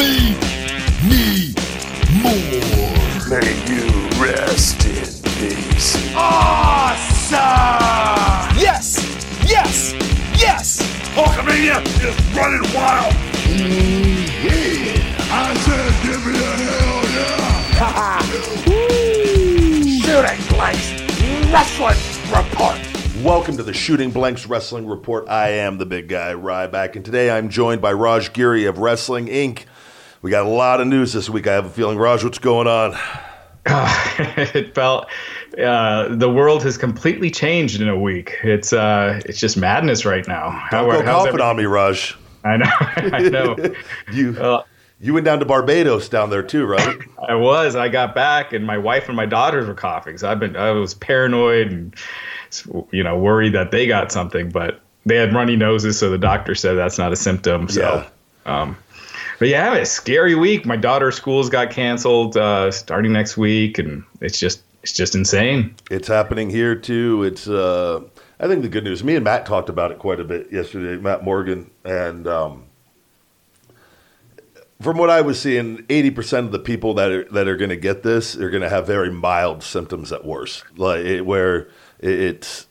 Feed me more. May you rest in peace. Awesome! Yes! Yes! Yes! Hulkamania is running wild! yeah I said, give me a hell yeah. Shooting Blanks Wrestling Report. Welcome to the Shooting Blanks Wrestling Report. I am the big guy, Ryback, and today I'm joined by Raj Giri of Wrestling Inc. We got a lot of news this week. I have a feeling, Raj, what's going on? it felt uh, the world has completely changed in a week. It's uh, it's just madness right now. How, Don't go coughing on me, Raj. I know, I know. You Uh, you went down to Barbados down there too, right? I was. I got back, and my wife and my daughters were coughing. So I've been. I was paranoid and you know worried that they got something, but they had runny noses, so the doctor said that's not a symptom. So. Um, but yeah, it's a scary week. My daughter's school's got canceled uh, starting next week, and it's just it's just insane. It's happening here too. It's uh, I think the good news. Me and Matt talked about it quite a bit yesterday. Matt Morgan and um, from what I was seeing, eighty percent of the people that are that are going to get this are going to have very mild symptoms at worst, like it, where it, it's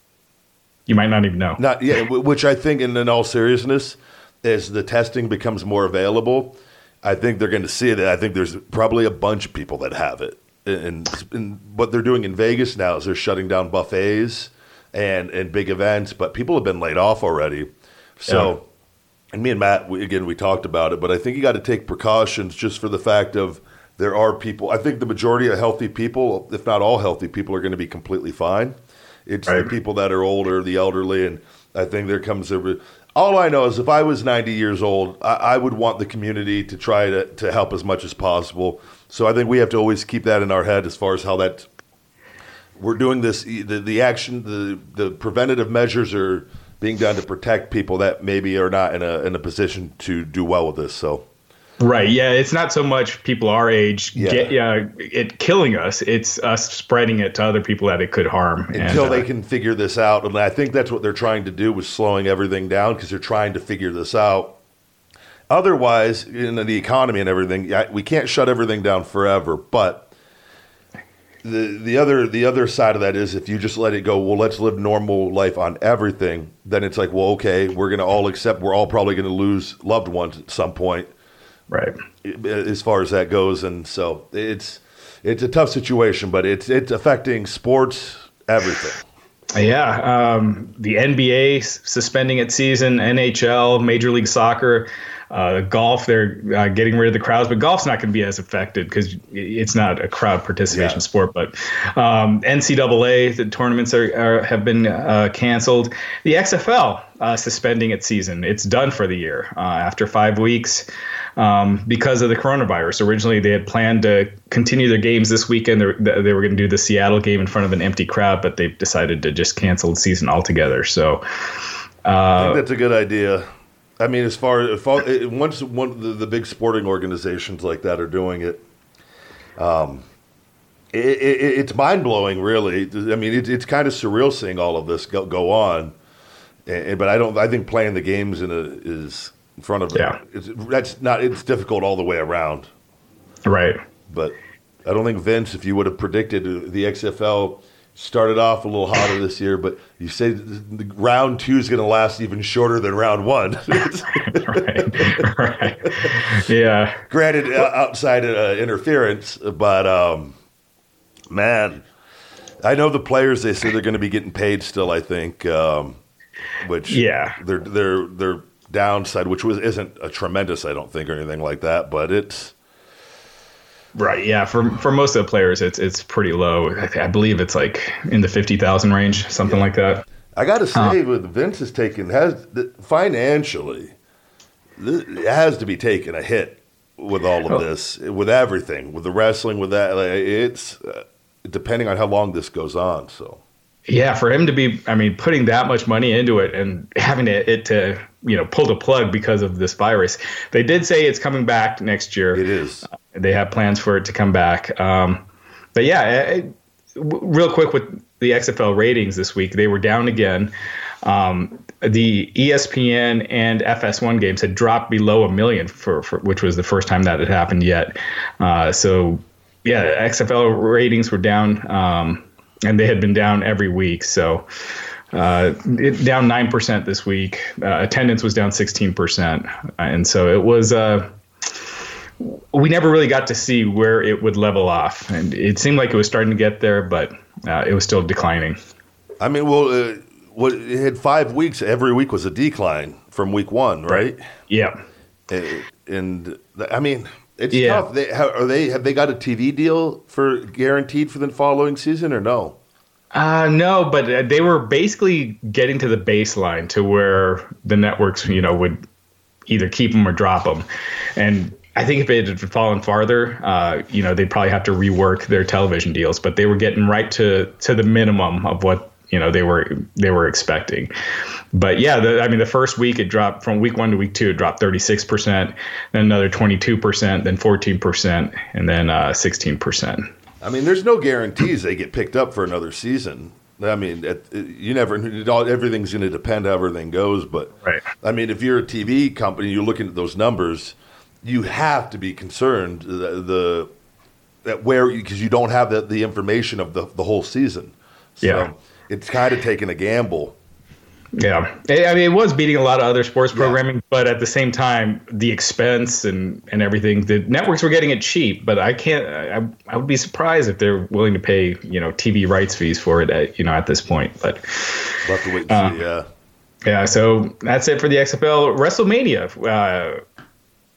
You might not even know. not yeah. Which I think, in, in all seriousness, as the testing becomes more available, I think they're going to see it. I think there's probably a bunch of people that have it. And, and what they're doing in Vegas now is they're shutting down buffets and and big events, but people have been laid off already. So, and me and Matt, we, again, we talked about it, but I think you got to take precautions just for the fact of there are people. I think the majority of healthy people, if not all healthy people, are going to be completely fine. It's the people that are older, the elderly, and I think there comes a. All I know is if I was 90 years old, I, I would want the community to try to, to help as much as possible. So I think we have to always keep that in our head as far as how that we're doing this. The, the action, the, the preventative measures are being done to protect people that maybe are not in a, in a position to do well with this. So Right. Yeah. It's not so much people our age Yeah. get yeah it killing us. It's us spreading it to other people that it could harm. until And, uh, they can figure this out, and I think that's what they're trying to do with slowing everything down because they're trying to figure this out. Otherwise, in the economy and everything, we can't shut everything down forever. But the the other the other side of that is if you just let it go, well, let's live normal life on everything. Then it's like, well, okay, we're gonna all accept. We're all probably gonna lose loved ones at some point right. as far as that goes, and so it's it's a tough situation, but it's it's affecting sports, everything. Yeah, um, the NBA suspending its season, NHL, Major League Soccer, uh, golf. They're uh, getting rid of the crowds, but golf's not going to be as affected because it's not a crowd participation Yeah. sport. But um, NCAA, the tournaments are, are have been uh, canceled. The XFL uh, suspending its season. It's done for the year uh, after five weeks. Um, because of the coronavirus. Originally, they had planned to continue their games this weekend. They, they were going to do the Seattle game in front of an empty crowd, but they've decided to just cancel the season altogether. So, I uh, think that's a good idea. I mean, as far as once one the, the big sporting organizations like that are doing it, um, it, it, it's mind blowing. Really, I mean, it, it's kind of surreal seeing all of this go, go on. And, but I don't. I think playing the games in a is in front of it. Yeah. It's, that's not. It's difficult all the way around. right. But I don't think Vince, if you would have predicted the XFL started off a little hotter this year, but you say the round two is going to last even shorter than round one. right. right. Yeah. Granted, uh, outside uh, interference, but um, man, I know the players. They say they're going to be getting paid still. I think, um, which Yeah. they're they're their downside, which was isn't a tremendous, I don't think, or anything like that, but it's Right. Yeah. For for most of the players, it's it's pretty low. I, I believe it's like in the fifty thousand range, something like that. I got to say, with Vince has taken has financially, it has to be taking a hit with all of Oh. this, with everything, with the wrestling, with that. Like, it's uh, depending on how long this goes on. So Yeah, for him to be, I mean, putting that much money into it and having it, it to, you know, pull the plug because of this virus. They did say it's coming back next year. it is. They have plans for it to come back. Um, but yeah, it, real quick with the XFL ratings this week, they were down again. Um, the ESPN and FS1 games had dropped below a million for, for which was the first time that had happened yet. Uh, so yeah, XFL ratings were down, um, and they had been down every week. So uh, it, down nine percent this week. Uh, attendance was down sixteen percent, and so it was. Uh, we never really got to see where it would level off, and it seemed like it was starting to get there, but uh, it was still declining. I mean, well, uh, what, it had five weeks. Every week was a decline from week one, right? Yeah. Uh, And I mean, it's Yeah. tough. They, are they have they got a TV deal for guaranteed for the following season or no? Uh, no, but uh, they were basically getting to the baseline to where the networks, you know, would either keep them or drop them. And I think if it had fallen farther, uh, you know, they'd probably have to rework their television deals. But they were getting right to to the minimum of what you know they were they were expecting. But yeah, the, I mean, the first week it dropped from week one to week two, it dropped 36 percent, then another 22 percent, then 14 percent, and then uh, 16 percent. I mean, there's no guarantees they get picked up for another season. I mean, you never. It all, everything's going to depend how everything goes. But Right. I mean, if you're a TV company, you're looking at those numbers. You have to be concerned the, the that where because you don't have the, the information of the, the whole season. So Yeah. It's kind of taking a gamble. Yeah, I mean, it was beating a lot of other sports programming, but at the same time, the expense and, and everything, the networks were getting it cheap. But I can't. I, I would be surprised if they're willing to pay you know TV rights fees for it at you know at this point. But We'll have to wait and see. Yeah. yeah, so that's it for the XFL WrestleMania. Uh,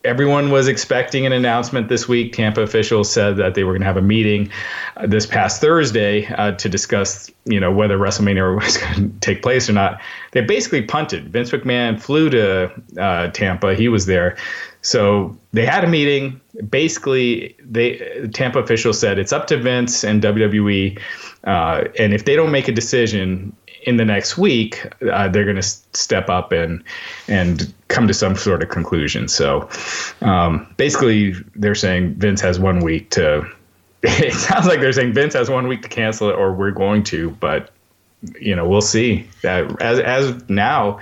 everyone was expecting an announcement this week. Tampa officials said that they were going to have a meeting uh, this past Thursday uh, to discuss, you know, whether WrestleMania was going to take place or not. They basically punted. Vince McMahon flew to uh, Tampa. He was there. So they had a meeting. Basically, they Tampa officials said it's up to Vince and WWE, uh, and if they don't make a decision in the next week, uh, they're going to step up and and come to some sort of conclusion. So um, basically, they're saying Vince has one week to. It sounds like they're saying Vince has one week to cancel it, or we're going to. But you know, we'll see. That as as now,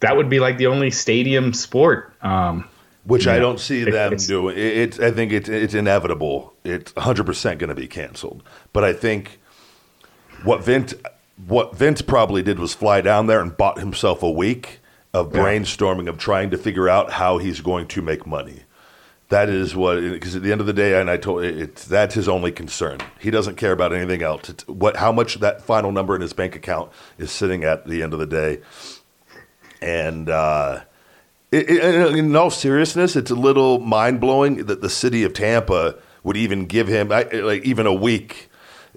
that would be like the only stadium sport. Um, Which I don't see It- them doing. It, it's I think it's it's inevitable. It's 100 percent going to be canceled. But I think what Vince what Vince probably did was fly down there and bought himself a week of brainstorming of trying to figure out how he's going to make money. That is what because at the end of the day, and I told it's that's his only concern. He doesn't care about anything else. It's what how much that final number in his bank account is sitting at the end of the day, and. uh it, it, in all seriousness, it's a little mind blowing that the city of Tampa would even give him I- like even a week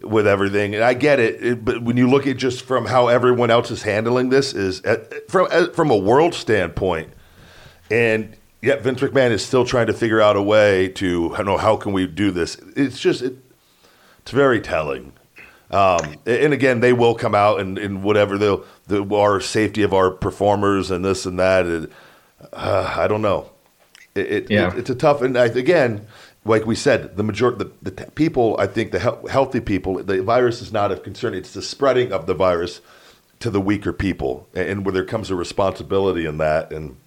with everything. And I get it, it- but when you look at just from how everyone else is handling this, is at, from at, from a world standpoint, and yet Vince McMahon is still trying to figure out a way to I know how can we do this. It's just it, it's very telling. Um, and again, they will come out and, and whatever they'll the our safety of our performers and this and that. And, uh, I don't know. It, Yeah. it- it's a tough and I, again, like we said, the majority the, the people I think the he- healthy people the virus is not a concern. It's the spreading of the virus to the weaker people, and, and where there comes a responsibility in that and.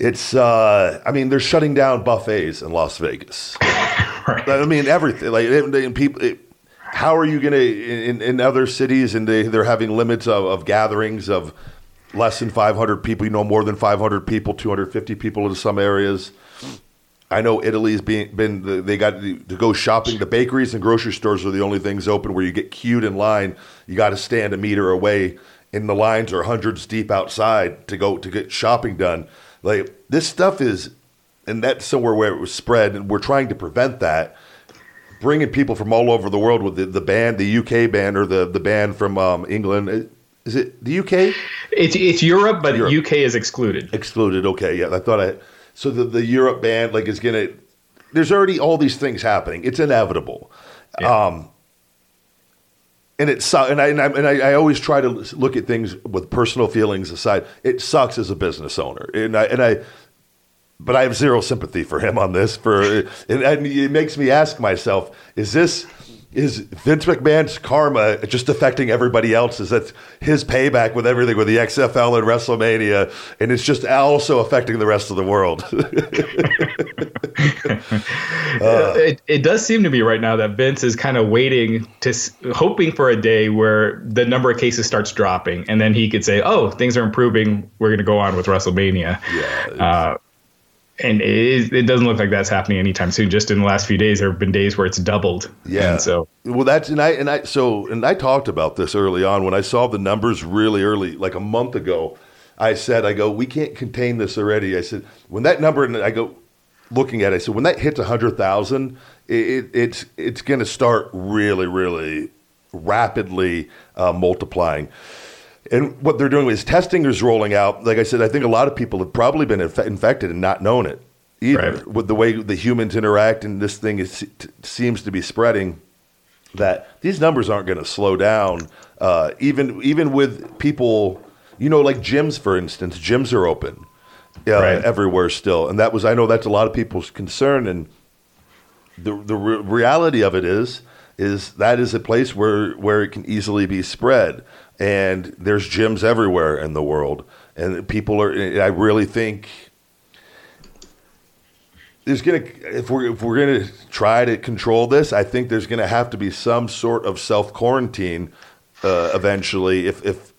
It's, uh, I mean, they're shutting down buffets in Las Vegas. I mean, everything. Like, they, they- people, it, how are you going to, in, in other cities, and they, they're having limits of, of gatherings of less than 500 people, you know, more than 500 people, 250 people in some areas. I know Italy's being been they got to go shopping. The bakeries and grocery stores are the only things open where you get queued in line. You got to stand a meter away, and the lines are hundreds deep outside to go to get shopping done. Like this stuff is, and that's somewhere where it was spread, and we're trying to prevent that. Bringing people from all over the world with the, the band, the UK band, or the the band from um, England. Is it the UK? it's it's Europe, but Europe. UK is excluded. Excluded. Okay, yeah, I thought I. So the the Europe band like is gonna. There's already all these things happening. It's inevitable. Yeah. Um, and it sucks. And I and, I, and I, I always try to look at things with personal feelings aside. It sucks as a business owner, and I and I. But I have zero sympathy for him on this. For and, and it makes me ask myself: Is this is Vince McMahon's karma just affecting everybody else's? That's his payback with everything with the XFL and WrestleMania, and it's just also affecting the rest of the world. uh, it, it does seem to be right now that Vince is kind of waiting to hoping for a day where the number of cases starts dropping, and then he could say, "Oh, things are improving. We're going to go on with WrestleMania." Yeah. And it, is, it doesn't look like that's happening anytime soon. Just in the last few days, there have been days where it's doubled. Yeah. And so well, that's and I and I so and I talked about this early on when I saw the numbers really early, like a month ago. I said, I go, we can't contain this already. I said, when that number, and I go, looking at it, so when that hits hundred thousand, it, it's it's going to start really, really rapidly uh, multiplying. And what they're doing is testing is rolling out. Like I said, I think a lot of people have probably been inf- infected and not known it either. Right. With the way the humans interact and this thing is, t- seems to be spreading, that these numbers aren't going to slow down. Uh, even even with people, you know, like gyms, for instance, gyms are open uh, right. everywhere still, and that was I know that's a lot of people's concern. And the the re- reality of it is is that is a place where where it can easily be spread and there's gyms everywhere in the world, and people are. I really think there's gonna if we're if we're gonna try to control this, I think there's gonna have to be some sort of self quarantine uh, eventually. If if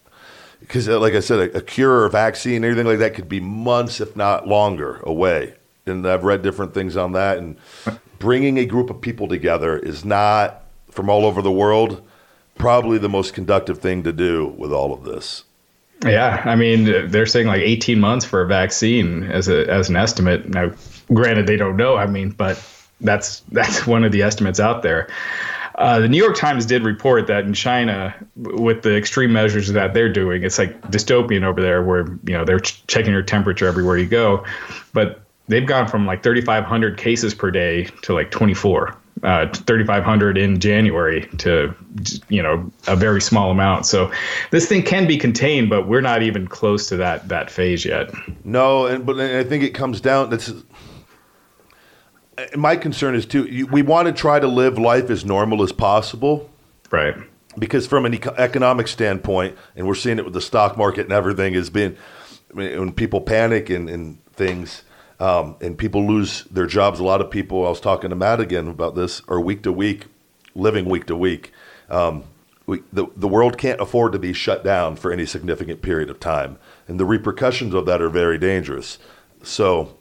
because uh, like I said, a, a, cure or vaccine, anything like that, could be months, if not longer, away. And I've read different things on that. And bringing a group of people together is not from all over the world probably the most conductive thing to do with all of this. Yeah, I mean, they're saying like 18 months for a vaccine as a as an estimate. Now, granted, they don't know. I mean, but that's that's one of the estimates out there. Uh, the New York Times did report that in China, with the extreme measures that they're doing, it's like dystopian over there, where you know they're ch- checking your temperature everywhere you go. But they've gone from like 3,500 cases per day to like 24 uh, 3,500 in January to, you know, a very small amount. So this thing can be contained, but we're not even close to that that phase yet. No, and but I think it comes down. That's my concern is too. We want to try to live life as normal as possible, right? Because from an economic standpoint, and we're seeing it with the stock market and everything, has been when people panic and, and things um, and people lose their jobs. A lot of people, I was talking to Matt again about this, are week to week, living week to week. Um, we, the, the world can't afford to be shut down for any significant period of time. And the repercussions of that are very dangerous. So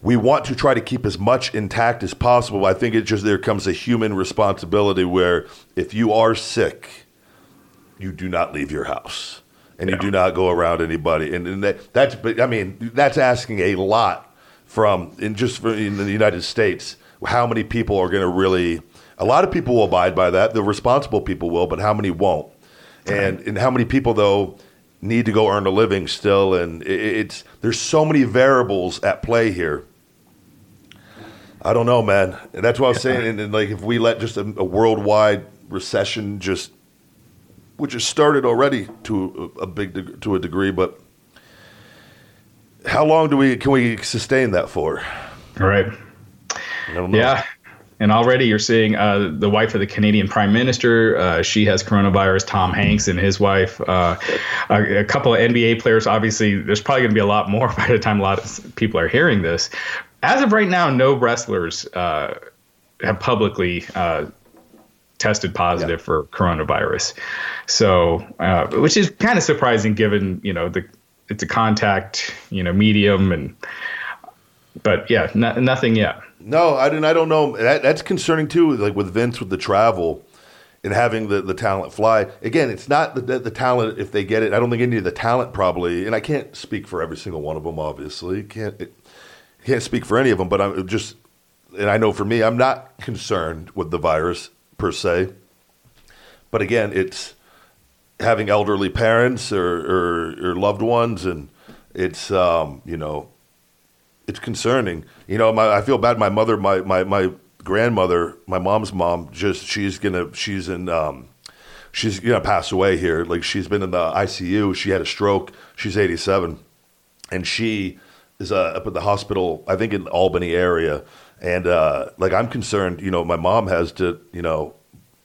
we want to try to keep as much intact as possible. I think it just there comes a human responsibility where if you are sick, you do not leave your house and yeah. you do not go around anybody. And, and that, that's, but I mean, that's asking a lot from, in just for, in the United States, how many people are going to really, a lot of people will abide by that. The responsible people will, but how many won't? And, and how many people, though, need to go earn a living still? And it, it's, there's so many variables at play here. I don't know, man. And that's what I was saying. And, and like, if we let just a, a worldwide recession just which has started already to a, big to a degree, but how long do we can we sustain that for? Right. Yeah. And already you're seeing uh, the wife of the Canadian Prime Minister. Uh, she has coronavirus. Tom Hanks and his wife. Uh, a, a, couple of NBA players. Obviously, there's probably going to be a lot more by the time a lot of people are hearing this. As of right now, no wrestlers uh, have publicly uh, tested positive yeah. for coronavirus. So, uh, which is kind of surprising given you know the it's a contact you know medium and but yeah, nothing yet. No, I didn't. I don't know. That, that's concerning too. Like with Vince with the travel and having the, the talent fly. Again, it's not the, the, the, talent if they get it. I don't think any of the talent probably, and I can't speak for every single one of them. Obviously, can't it, can't speak for any of them. But I'm just, and I know for me, I'm not concerned with the virus per se. But again, it's having elderly parents or, or, or loved ones, and it's um, you know, it's concerning. You know, my, I feel bad. My mother, my, my my grandmother, my mom's mom, just she's gonna she's in um, she's gonna pass away here. Like she's been in the ICU. She had a stroke. She's eighty seven, and she is uh, up at the hospital, I think in Albany area, and uh, like I'm concerned. You know, my mom has to you know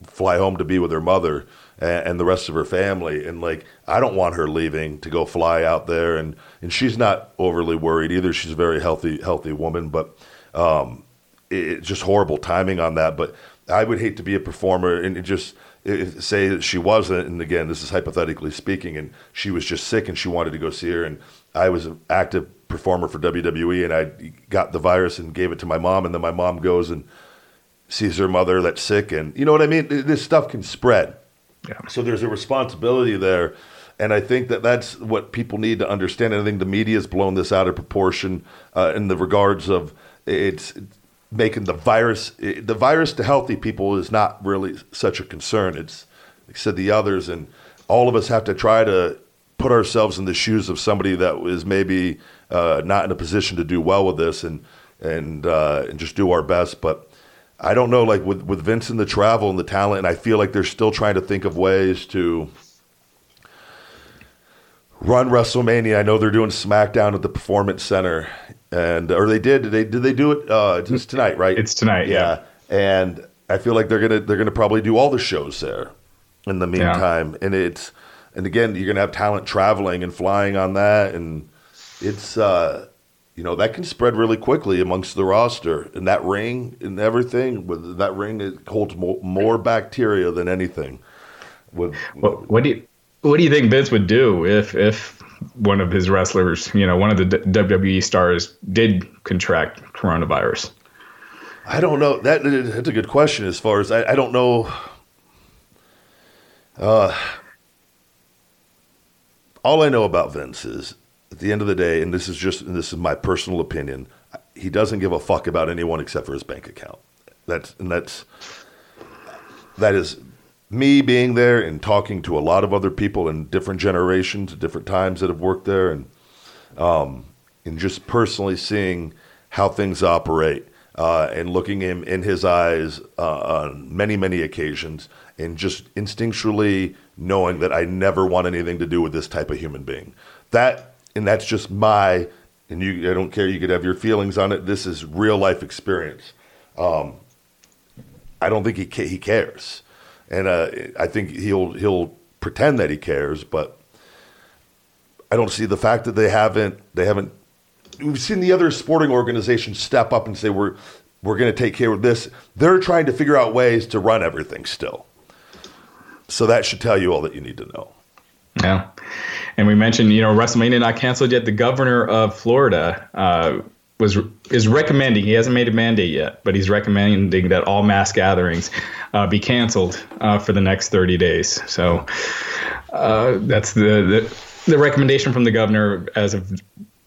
fly home to be with her mother and, and the rest of her family, and like I don't want her leaving to go fly out there, and and she's not overly worried either. She's a very healthy healthy woman, but um, it's just horrible timing on that. But I would hate to be a performer and just say that she wasn't, and again, this is hypothetically speaking, and she was just sick and she wanted to go see her, and I was an active performer for WWE, and I got the virus and gave it to my mom, and then my mom goes and sees her mother that's sick, and you know what I mean. This stuff can spread, Yeah. so there's a responsibility there. And I think that that's what people need to understand. And I think the media has blown this out of proportion uh, in the regards of it's making the virus the virus to healthy people is not really such a concern. It's like I said the others, and all of us have to try to put ourselves in the shoes of somebody that is maybe uh, not in a position to do well with this, and and uh, and just do our best. But I don't know, like with with Vince and the travel and the talent, and I feel like they're still trying to think of ways to run WrestleMania. I know they're doing SmackDown at the Performance Center, and or they did. Did they did they do it? Uh, it's tonight, right? It's tonight, yeah. And I feel like they're gonna they're gonna probably do all the shows there in the meantime. And it's and again, you're gonna have talent traveling and flying on that, and it's uh, you know that can spread really quickly amongst the roster. And that ring and everything with that ring, it holds more, more bacteria than anything. With What, what do you what do you think Vince would do if if one of his wrestlers, you know, one of the D- WWE stars, did contract coronavirus? I don't know. That that's a good question. As far as I, I don't know. Uh, all I know about Vince is, at the end of the day, and this is just this is my personal opinion. He doesn't give a fuck about anyone except for his bank account. That's and that's that is me being there and talking to a lot of other people in different generations, different times that have worked there, and um, and just personally seeing how things operate uh, and looking him in his eyes uh, on many many occasions, and just instinctually knowing that I never want anything to do with this type of human being. That and that's just my and you. I don't care. You could have your feelings on it. This is real life experience. Um, I don't think he ca- he cares and uh, I think he'll he'll pretend that he cares, but I don't see the fact that they haven't they haven't. We've seen the other sporting organizations step up and say we're we're going to take care of this. They're trying to figure out ways to run everything still. So that should tell you all that you need to know. Yeah. And we mentioned, you know, WrestleMania not canceled yet. The governor of Florida uh, was is recommending. He hasn't made a mandate yet, but he's recommending that all mass gatherings uh, be canceled uh, for the next 30 days. So uh, that's the, the the recommendation from the governor. As of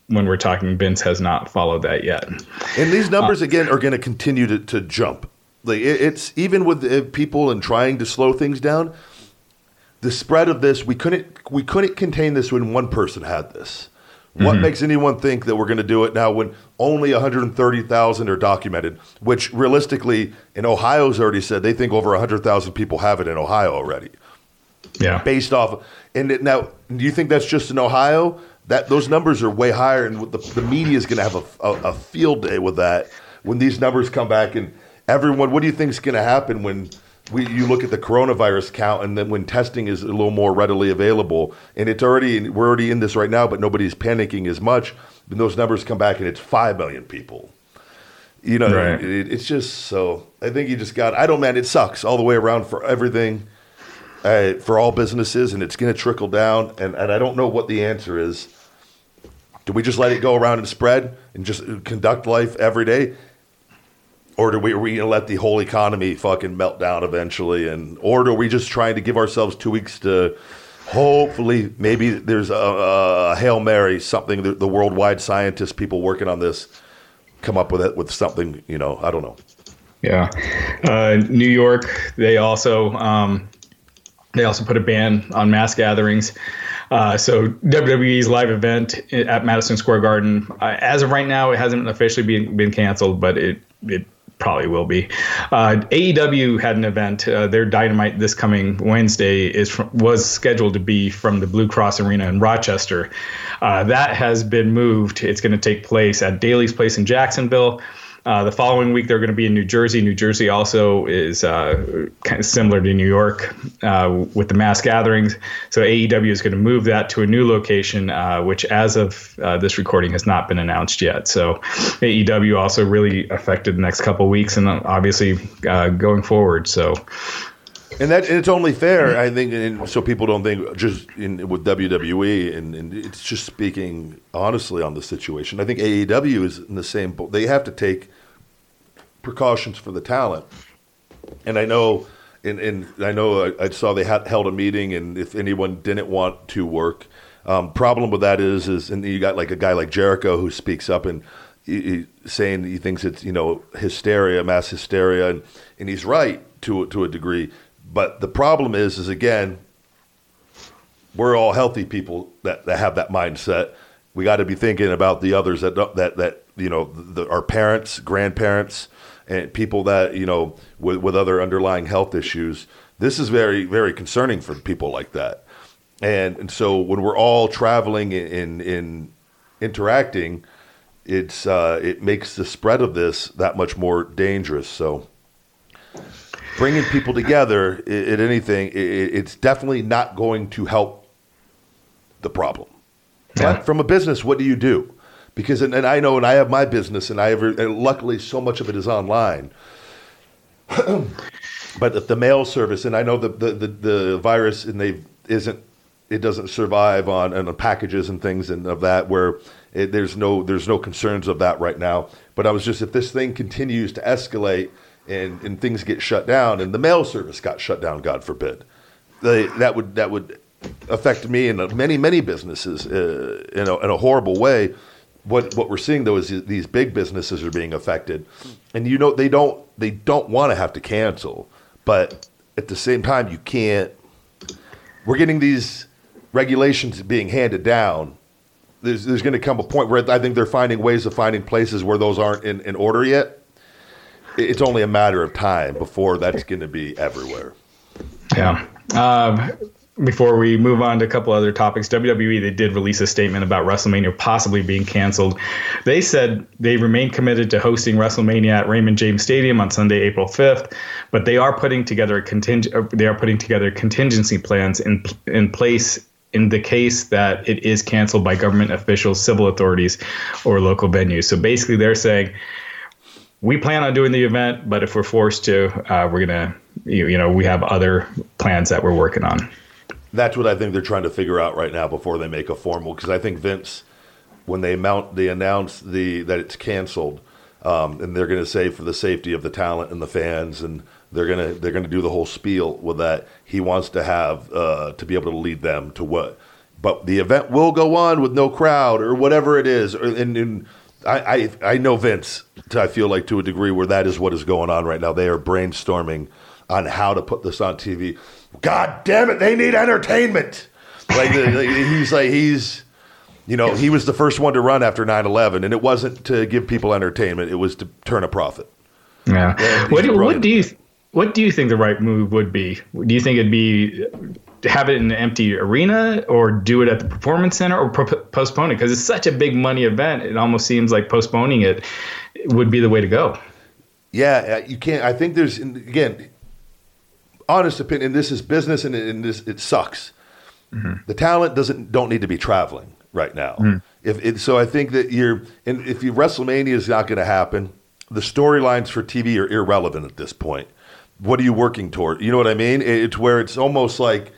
when we're talking, Vince has not followed that yet. And these numbers again are going to continue to, to jump. Like it, it's even with uh, people and trying to slow things down. The spread of this, we couldn't we couldn't contain this when one person had this. What mm-hmm. makes anyone think that we're going to do it now when only 130,000 are documented? Which realistically, in Ohio's already said they think over 100,000 people have it in Ohio already, Yeah. based off. And it, now, do you think that's just in Ohio? That those numbers are way higher, and the, the media is going to have a, a, a field day with that when these numbers come back. And everyone, what do you think is going to happen when? We, you look at the coronavirus count, and then when testing is a little more readily available, and it's already we're already in this right now, but nobody's panicking as much. When those numbers come back, and it's five million people, you know, Right. it, it's just so. I think you just got. I don't, man. It sucks all the way around for everything, uh, for all businesses, and it's going to trickle down. And and I don't know what the answer is. Do we just let it go around and spread and just conduct life every day? Or do we, are we going to let the whole economy fucking melt down eventually? And or are we just trying to give ourselves two weeks to hopefully maybe there's a, a hail mary something the, the worldwide scientists people working on this come up with it with something you know I don't know. Yeah, uh, New York. They also um, they also put a ban on mass gatherings. Uh, so WWE's live event at Madison Square Garden, uh, as of right now, it hasn't officially been been canceled, but it it probably will be. Uh, AEW had an event. Uh, their Dynamite this coming Wednesday is from, was scheduled to be from the Blue Cross Arena in Rochester. Uh, that has been moved. It's going to take place at Daily's Place in Jacksonville. Uh, the following week, they're going to be in New Jersey. New Jersey also is uh, kind of similar to New York uh, with the mass gatherings. So AEW is going to move that to a new location, uh, which, as of uh, this recording, has not been announced yet. So AEW also really affected the next couple weeks and obviously uh, going forward. So. And that it's only fair, I think, and so people don't think just in, with WWE, and, and, it's just speaking honestly on the situation. I think AEW is in the same boat. They have to take precautions for the talent, and I know, and, and I know I, I saw they had held a meeting, and if anyone didn't want to work, um, problem with that is, is and you got like a guy like Jericho who speaks up and he, he, saying he thinks it's you know hysteria, mass hysteria, and and he's right to to a degree but the problem is, is again, we're all healthy people that, that have that mindset. We got to be thinking about the others that that that you know the, our parents, grandparents, and people that you know with, with other underlying health issues. This is very very concerning for people like that. And, and so when we're all traveling in in, in interacting, it's uh, it makes the spread of this that much more dangerous. So bringing people together at anything, it's definitely not going to help the problem. Yeah. But from a business, what do you do? Because and, and I know, and I have my business, and I have, and luckily, so much of it is online. but if the mail service, and I know the, the, the, the virus, and they isn't, it doesn't survive on, on packages and things and of that where it, there's no there's no concerns of that right now. But I was just if this thing continues to escalate and, and things get shut down, and the mail service got shut down, God forbid, they, that would that would affect me and many many businesses uh, in, a, in a horrible way. What what we're seeing though is these big businesses are being affected, and you know they don't they don't want to have to cancel, but at the same time you can't. We're getting these regulations being handed down. There's, there's going to come a point where I think they're finding ways of finding places where those aren't in, in order yet it's only a matter of time before that's going to be everywhere. Yeah. Um, before we move on to a couple other topics, WWE they did release a statement about WrestleMania possibly being canceled. They said they remain committed to hosting WrestleMania at Raymond James Stadium on Sunday, April 5th, but they are putting together a conting- uh, they are putting together contingency plans in in place in the case that it is canceled by government officials, civil authorities, or local venues. So basically, they're saying we plan on doing the event, but if we're forced to, uh, we're gonna, you, you know, we have other plans that we're working on. That's what I think they're trying to figure out right now before they make a formal. Because I think Vince, when they mount, they announce the that it's canceled, um, and they're going to say for the safety of the talent and the fans, and they're gonna they're gonna do the whole spiel with that. He wants to have uh, to be able to lead them to what, but the event will go on with no crowd or whatever it is, or, and, and I, I, I know Vince. I feel like to a degree where that is what is going on right now. They are brainstorming on how to put this on TV. God damn it, they need entertainment. Like, he's like he's, you know, he was the first one to run after 9-11, and it wasn't to give people entertainment; it was to turn a profit. Yeah. What do, what do you what do you think the right move would be? Do you think it'd be have it in an empty arena or do it at the performance center or pro- postpone it because it's such a big money event it almost seems like postponing it would be the way to go yeah uh, you can't i think there's again honest opinion this is business and, and this it sucks mm-hmm. the talent doesn't don't need to be traveling right now mm-hmm. if it, so i think that you're and if you wrestlemania is not going to happen the storylines for tv are irrelevant at this point what are you working toward? You know what I mean? It's where it's almost like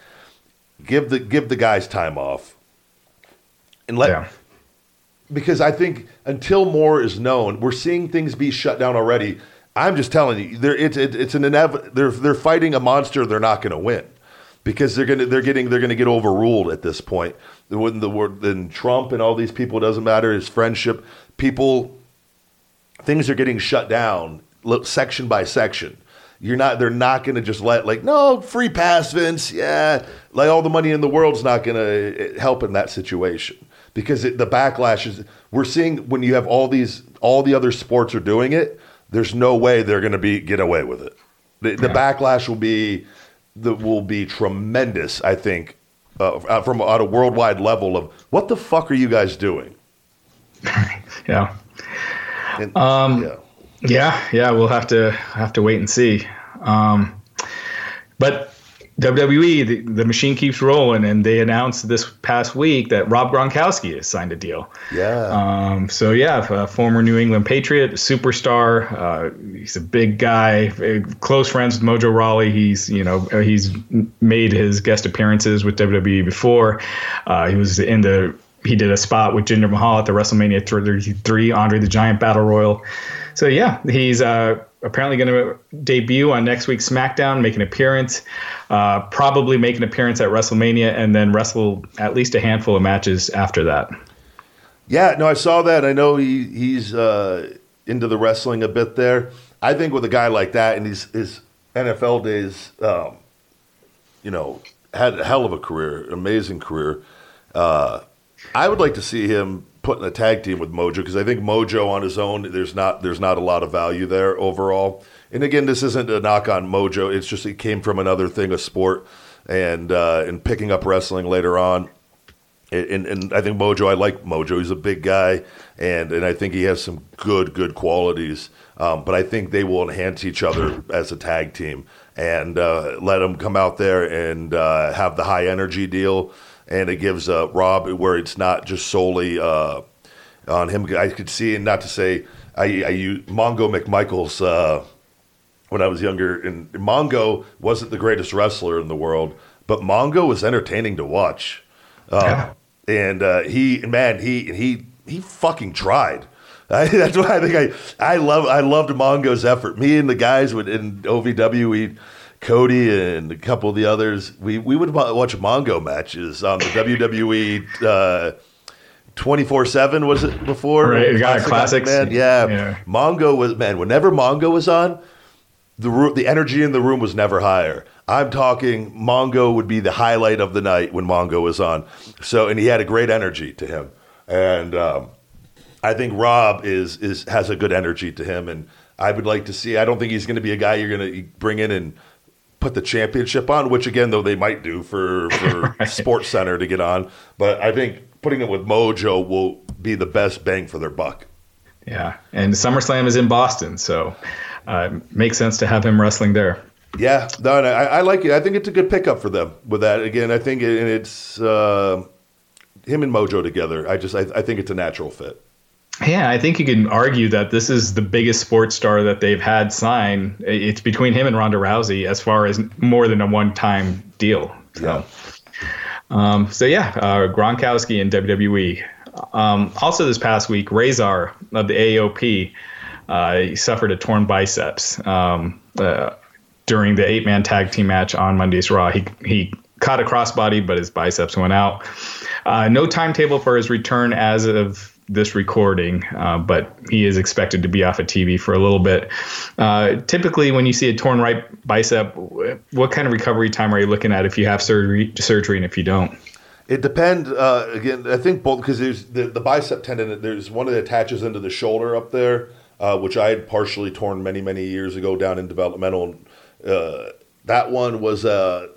give the give the guys time off, and let yeah. because I think until more is known, we're seeing things be shut down already. I'm just telling you, there it's it, it's an inev- they're they're fighting a monster they're not going to win because they're gonna they're getting they're gonna get overruled at this point. When the word then Trump and all these people doesn't matter his friendship people things are getting shut down section by section you're not. They're not going to just let like no free pass, Vince. Yeah, like all the money in the world's not going to eh, help in that situation because it, the backlash is. We're seeing when you have all these, all the other sports are doing it. there's no way they're going to be get away with it. The, the backlash will be the, will be tremendous. I think uh, uh, from on a worldwide level of what the fuck are you guys doing? Yeah. And, Um, yeah. Yeah, yeah, we'll have to have to wait and see. Um, but WWE, the, the machine keeps rolling, and they announced this past week that Rob Gronkowski has signed a deal. Yeah. Um, so yeah, a former New England Patriot, superstar. Uh, he's a big guy, close friends with Mojo Rawley. He's you know he's made his guest appearances with WWE before. Uh, he was in the he did a spot with Jinder Mahal at the WrestleMania 33 Andre the Giant Battle Royal. So yeah, he's uh, apparently going to debut on next week's SmackDown, make an appearance, uh, probably make an appearance at WrestleMania, and then wrestle at least a handful of matches after that. Yeah, no, I saw that. I know he he's uh, into the wrestling a bit there. I think with a guy like that and his his NFL days, um, you know, had a hell of a career, amazing career. Uh, I would like to see him put in a tag team with Mojo because I think Mojo on his own, there's not there's not a lot of value there overall. And again, this isn't a knock on Mojo. It's just it came from another thing, a sport, and uh, and picking up wrestling later on. And, and I think Mojo, I like Mojo. He's a big guy, and, and I think he has some good, good qualities. Um, but I think they will enhance each other as a tag team and uh, let them come out there and uh, have the high energy deal. And it gives uh, Rob where it's not just solely uh, on him. I could see, and not to say I, I use Mongo McMichaels uh, when I was younger, and Mongo wasn't the greatest wrestler in the world, but Mongo was entertaining to watch. Um, Yeah. And uh, he, man, he he he fucking tried. I, that's why I think I I love I loved Mongo's effort. Me and the guys would in OVW, we Cody and a couple of the others, we we would watch Mongo matches on the WWE. Uh, 24 7 was it before Right, got a classics. man yeah. Yeah. mongo was man whenever mongo was on the ro- the energy in the room was never higher. I'm talking Mongo would be the highlight of the night when Mongo was on. So and he had a great energy to him, and um, I think Rob is is has a good energy to him, and I would like to see. I don't think he's going to be a guy you're going to bring in and put the championship on, which again though they might do for for Sports Center to get on, but I think putting it with Mojo will be the best bang for their buck. Yeah, and SummerSlam is in Boston, so uh, it makes sense to have him wrestling there. Yeah, no, no, I, I like it. I think it's a good pickup for them with that. Again, I think it, and it's uh, him and Mojo together. I just, I, I think it's a natural fit. Yeah, I think you can argue that this is the biggest sports star that they've had sign. It's between him and Ronda Rousey as far as more than a one-time deal. So, Yeah. um, so yeah, uh, Gronkowski and WWE. Um, also, this past week, Rezar of the AOP uh, suffered a torn biceps um, uh, during the eight-man tag team match on Monday's Raw. He he caught a crossbody, but his biceps went out. Uh, no timetable for his return as of this recording, uh, but he is expected to be off of TV for a little bit. Uh, typically, when you see a torn right bicep, what kind of recovery time are you looking at if you have surgery, surgery and if you don't? It depends. Uh, again, I think both because there's the, the bicep tendon. There's one that attaches into the shoulder up there, uh, which I had partially torn many many years ago down in developmental. Uh, that one was uh,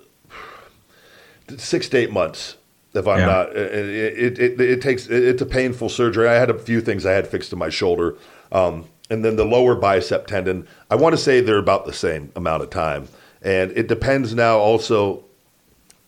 six to eight months. If I'm Yeah. not, it, it, it, it takes it's a painful surgery. I had a few things I had fixed in my shoulder, um, and then the lower bicep tendon. I want to say they're about the same amount of time, and it depends now also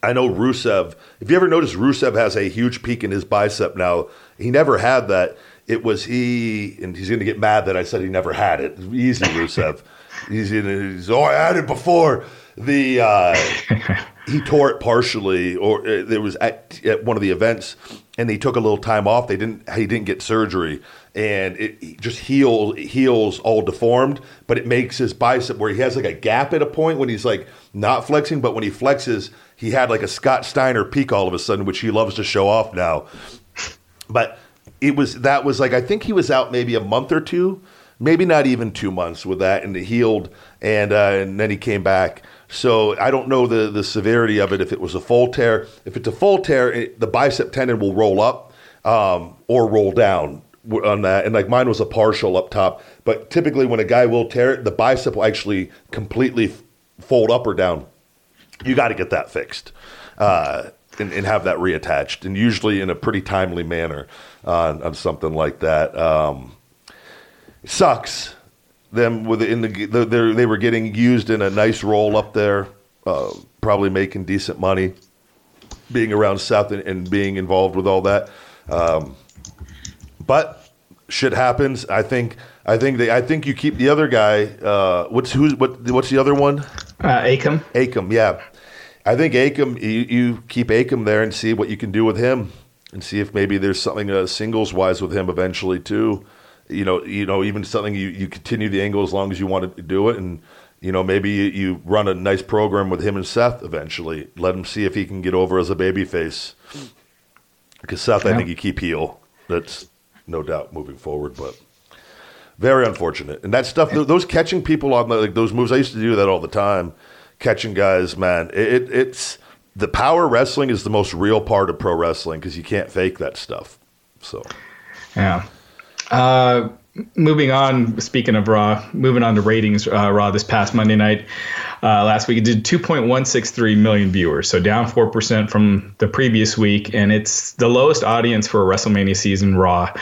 I know Rusev. If you ever notice, Rusev has a huge peak in his bicep now. He never had that. It was he, and he's going to get mad that I said he never had it. Easy, Rusev. he's, he's oh, I had it before. The uh, he tore it partially, or uh, there was at, at one of the events, and they took a little time off. They didn't. He didn't get surgery, and it, it just heals heals all deformed. But it makes his bicep where he has like a gap at a point when he's like not flexing, but when he flexes, he had like a Scott Steiner peak all of a sudden, which he loves to show off now. But it was that was like I think he was out maybe a month or two, maybe not even two months with that, and it healed, and uh, and then he came back. So I don't know the the severity of it. If it was a full tear, if it's a full tear, it, the bicep tendon will roll up um, or roll down on that. And like mine was a partial up top, But typically, when a guy will tear it, the bicep will actually completely fold up or down. You got to get that fixed uh, and, and have that reattached, and usually in a pretty timely manner on, on something like that. Um, sucks them within the, the they're- were getting used in a nice role up there, uh, probably making decent money, being around Seth and, and being involved with all that. Um, but shit happens. I think. I think they. I think you keep the other guy. Uh, what's who's what? What's the other one? Uh, Akam. Akam. Yeah, I think Akam. You, you keep Akam there and see what you can do with him, and see if maybe there's something uh, singles wise with him eventually too. You know, you know, even something you, you continue the angle as long as you want to do it, and you know maybe you, you run a nice program with him and Seth eventually. Let him see if he can get over as a baby face. Because Seth, I think you keep heel. That's no doubt moving forward, but very unfortunate. And that stuff, th- those catching people on the, like those moves, I used to do that all the time. Catching guys, man, it, it, it's the power wrestling is the most real part of pro wrestling because you can't fake that stuff. So Yeah. Uh, moving on, speaking of Raw, moving on to ratings, uh, Raw this past Monday night. Uh, last week it did 2.163 million viewers, so down 4% from the previous week, and it's the lowest audience for a WrestleMania season Raw.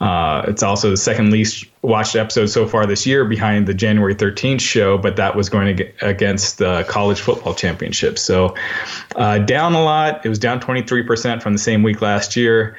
Uh, it's also the second least watched episode so far this year behind the January 13th show, but that was going ag- against the college football championship. So uh, down a lot. It was down 23% from the same week last year.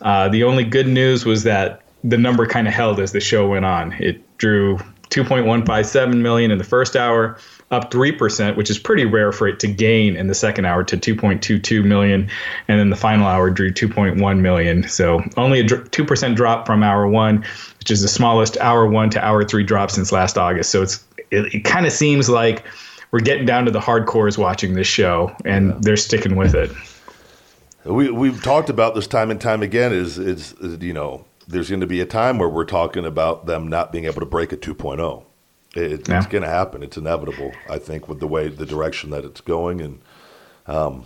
Uh, the only good news was that the number kind of held as the show went on. It drew 2.157 million in the first hour, up 3%, which is pretty rare for it to gain in the second hour to 2.22 million. And then the final hour drew 2.1 million. So only a 2% drop from hour one, which is the smallest hour one to hour three drop since last August. So it's it, it kind of seems like we're getting down to the hardcores watching this show, and they're sticking with it. we we've talked about this time and time again. Is is, is you know there's going to be a time where we're talking about them not being able to break a 2.0. It, Yeah. It's going to happen. It's inevitable. I think with the way the direction that it's going, and um,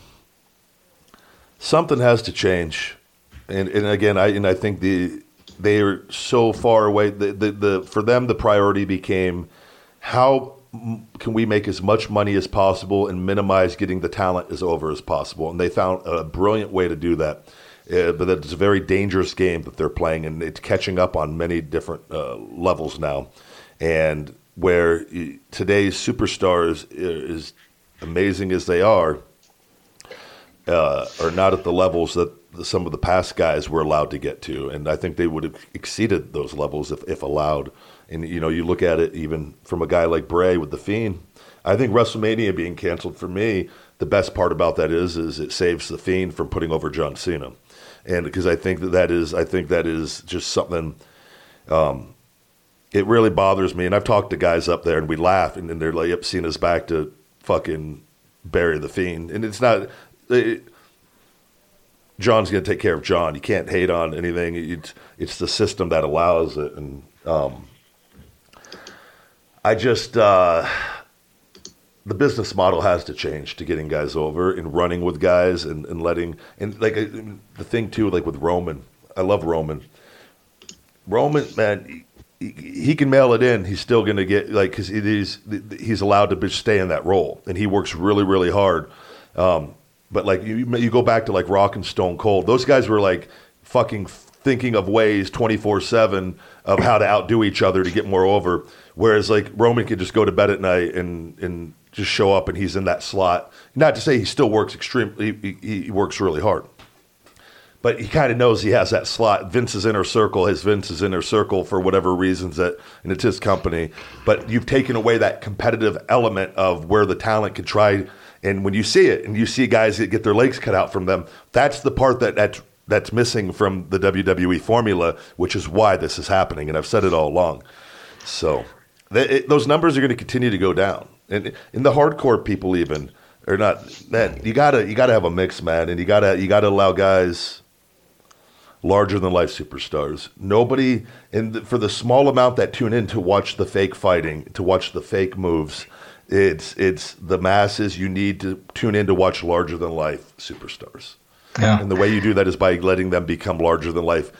something has to change. And and again, I and I think the they are so far away. The, the, the for them, the priority became how m- can we make as much money as possible and minimize getting the talent as over as possible. And they found a brilliant way to do that. Uh, but it's a very dangerous game that they're playing, and it's catching up on many different uh, levels now. And where today's superstars, i- as amazing as they are, uh, are not at the levels that some of the past guys were allowed to get to, and I think they would have exceeded those levels if, if allowed. And you know, you look at it even from a guy like Bray with the Fiend. I think WrestleMania being canceled for me, the best part about that is is it saves the Fiend from putting over John Cena, and because I think that that is I think that is just something. Um, it really bothers me, and I've talked to guys up there, and we laugh, and, and they're like, "Yep, Cena's back to fucking bury the Fiend," and it's not. It, John's going to take care of John. You can't hate on anything. It's it's the system that allows it, and um, I just uh, the business model has to change to getting guys over and running with guys and, and letting and like uh, the thing too, like with Roman. I love Roman. Roman, man, he, he can mail it in. He's still going to get like because he's he's allowed to stay in that role, and he works really really hard. Um, but like you, you go back to like Rock and Stone Cold, those guys were like fucking thinking of ways twenty four seven of how to outdo each other to get more over. Whereas like Roman could just go to bed at night and and just show up and he's in that slot. Not to say he still works extremely, he, he works really hard but he kind of knows he has that slot. Vince's inner circle, his Vince's inner circle for whatever reasons that, and it's his company. But you've taken away that competitive element of where the talent could try. And when you see it, and you see guys that get their legs cut out from them, that's the part that that's that's missing from the WWE formula, which is why this is happening. And I've said it all along. So th- it, those numbers are going to continue to go down, and in the hardcore people even are not. Man, you gotta you gotta have a mix, man, and you gotta you gotta allow guys larger than life superstars. Nobody, and for the small amount that tune in to watch the fake fighting, to watch the fake moves, it's it's the masses. You need to tune in to watch larger than life superstars. Yeah. And the way you do that is by letting them become larger than life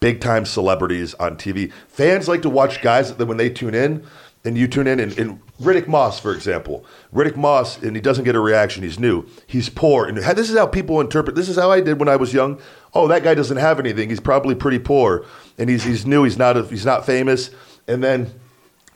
big time celebrities on TV. Fans like to watch guys that when they tune in, and you tune in, and, and Riddick Moss, for example, Riddick Moss, and he doesn't get a reaction. He's new. He's poor, and this is how people interpret. This is how I did when I was young. Oh, that guy doesn't have anything. He's probably pretty poor, and he's he's new. He's not a, he's not famous, and then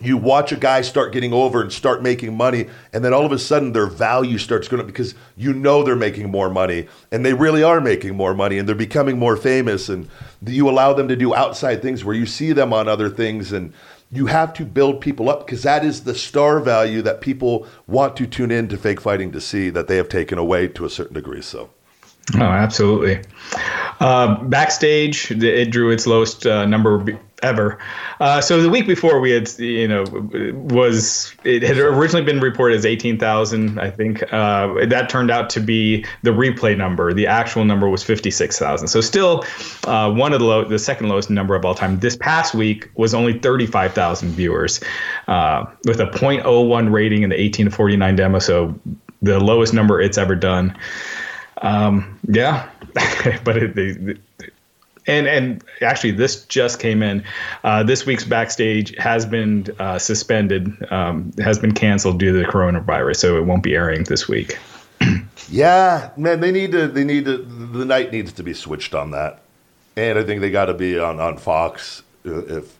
you watch a guy start getting over and start making money, and then all of a sudden their value starts going up because you know they're making more money, and they really are making more money, and they're becoming more famous, and you allow them to do outside things where you see them on other things, and you have to build people up because that is the star value that people want to tune in to fake fighting to see that they have taken away to a certain degree. So. Oh, absolutely. Uh, backstage, it drew its lowest uh, number ever. Uh, so the week before, we had, you know, was it had originally been reported as eighteen thousand. I think uh, that turned out to be the replay number. The actual number was fifty six thousand. So still, uh, one of the low, the second lowest number of all time. This past week was only thirty five thousand viewers, uh, with a .01 rating in the eighteen to forty nine demo. So the lowest number it's ever done. Um, yeah, but it, it, and and actually this just came in. Uh, this week's backstage has been uh, suspended, um, has been canceled due to the coronavirus, so it won't be airing this week. yeah, man, they need to. They need to. The night needs to be switched on that, and I think they got to be on on Fox uh, if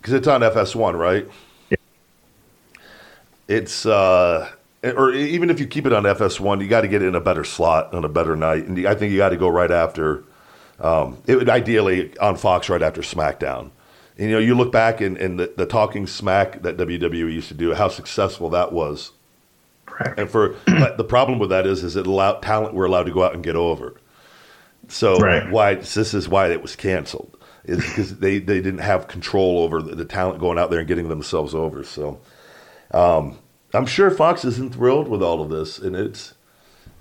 because it's on FS1, right? Yeah. It's uh or even if you keep it on FS1, you got to get it in a better slot on a better night, and I think you got to go right after. Um, it would ideally on Fox right after SmackDown. And, you know, you look back and, in the, the talking smack that WWE used to do, how successful that was. Right. And for but the problem with that is, is it allowed talent were allowed to go out and get over. So right. why this is why it was canceled is because they, they didn't have control over the, the, talent going out there and getting themselves over. So. Um, I'm sure Fox isn't thrilled with all of this, and it's.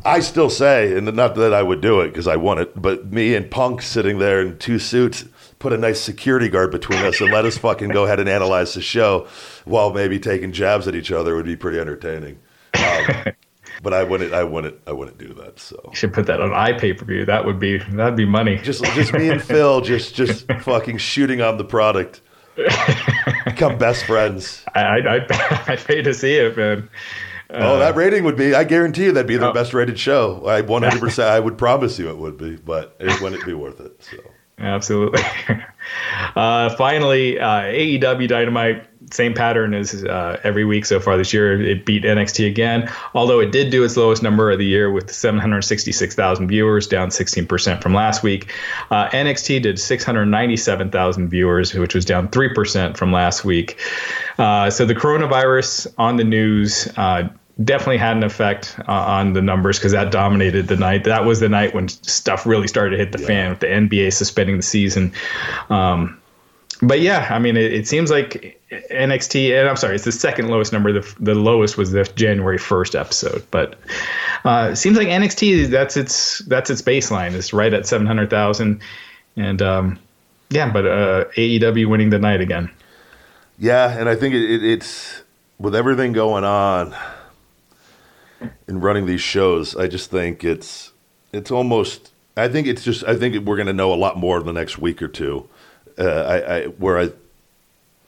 I still say, and not that I would do it because I want it, but me and Punk sitting there in two suits, put a nice security guard between us, and let us fucking go ahead and analyze the show while maybe taking jabs at each other would be pretty entertaining. Um, but I wouldn't. I wouldn't. I wouldn't do that. So you should put that on iPay per view. That would be that'd be money. Just just me and Phil, just just fucking shooting on the product. Become best friends. I, I, I'd pay to see it, man. Uh, oh, that rating would be, I guarantee you that'd be the oh. best rated show. I 100%, I would promise you it would be, but it wouldn't be worth it. So. Absolutely. Uh, finally, uh, AEW Dynamite, same pattern as uh, every week so far this year. It beat NXT again, although it did do its lowest number of the year with 766,000 viewers, down 16% from last week. Uh, NXT did 697,000 viewers, which was down 3% from last week. Uh, so the coronavirus on the news uh, definitely had an effect uh, on the numbers because that dominated the night. That was the night when stuff really started to hit the yeah. fan with the NBA suspending the season. Um, but yeah, I mean, it, it, seems like NXT, and I'm sorry, it's the second lowest number. The, the lowest was the January 1st episode, but uh, seems like NXT that's its that's its baseline. It's right at 700,000, and um, yeah, but uh, AEW winning the night again. Yeah, and I think it, it, it's with everything going on in running these shows. I just think it's it's almost. I think it's just. I think we're going to know a lot more in the next week or two. Uh, I, I where I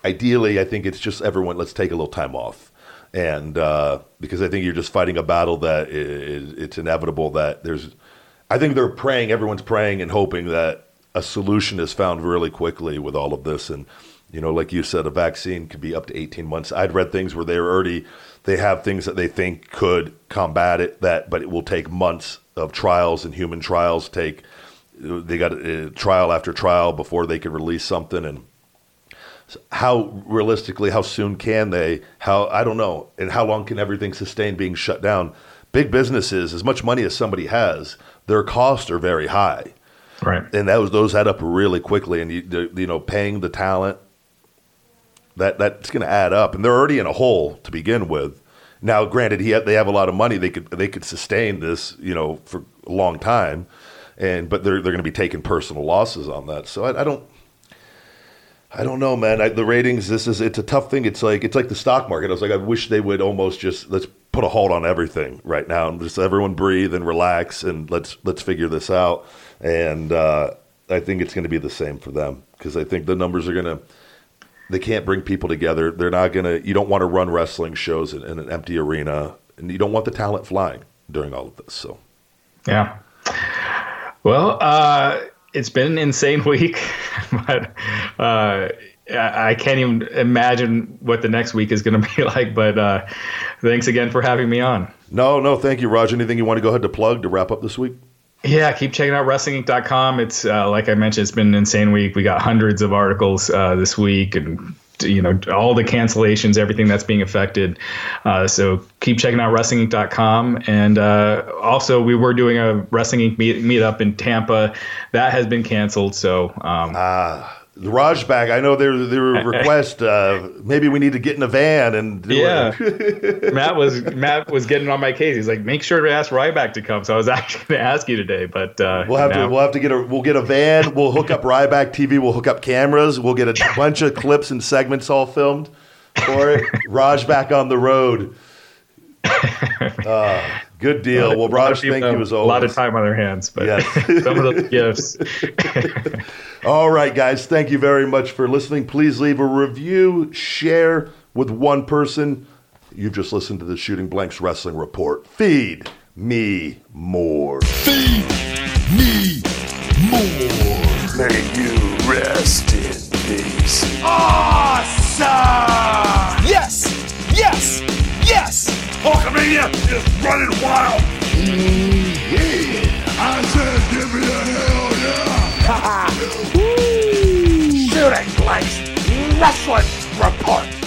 ideally I think it's just everyone. Let's take a little time off, and uh, because I think you're just fighting a battle that is, it's inevitable that there's. I think they're praying. Everyone's praying and hoping that a solution is found really quickly with all of this and you know like you said a vaccine could be up to 18 months i'd read things where they're already they have things that they think could combat it that but it will take months of trials and human trials take they got a trial after trial before they can release something and how realistically how soon can they how i don't know and how long can everything sustain being shut down big businesses as much money as somebody has their costs are very high right and that was those add up really quickly and you, you know paying the talent that that's going to add up, and they're already in a hole to begin with. Now, granted, he they have a lot of money; they could they could sustain this, you know, for a long time, and but they're they're going to be taking personal losses on that. So I, I don't. I don't know, man. I, the ratings. This is it's a tough thing. It's like it's like the stock market. I was like, I wish they would almost just let's put a hold on everything right now and just everyone breathe and relax and let's let's figure this out. And uh, I think it's going to be the same for them because I think the numbers are going to. They can't bring people together. They're not going to. You don't want to run wrestling shows in, in an empty arena, and you don't want the talent flying during all of this. So, Yeah. Well, uh, it's been an insane week, but uh, I can't even imagine what the next week is going to be like. But uh, thanks again for having me on. no, no, thank you, Roger. Anything you want to go ahead to plug to wrap up this week? Yeah, keep checking out WrestlingInc.com. It's uh, like I mentioned, it's been an insane week. We got hundreds of articles uh, this week, and you know all the cancellations, everything that's being affected. Uh, so keep checking out WrestlingInc.com, and uh, also we were doing a Wrestling Inc. meet, meetup in Tampa that has been canceled. So um, The Raj bag. I know there there were requests. Uh, maybe we need to get in a van and do Yeah, it. Matt was Matt was getting on my case. He's like, make sure to ask Ryback to come. So I was actually going to ask you today, but uh, We'll have now- to we'll have to get a we'll get a van. We'll hook up Ryback TV. We'll hook up cameras. We'll get a bunch of clips and segments all filmed for it. Raj back on the road. Uh, good deal. Well, A Raj, thank you as A lot of time on their hands, but Yes. some of those gifts. All right, guys. Thank you very much for listening. Please leave a review, share with one person. You've just listened to the Shooting Blanks Wrestling Report. Feed me more. Feed me more. May you rest in peace. Awesome! Yes! Yes! Hulkamania is running wild! Mm-hmm. I said, give me a hell yeah. Shooting Blanks Wrestling Report.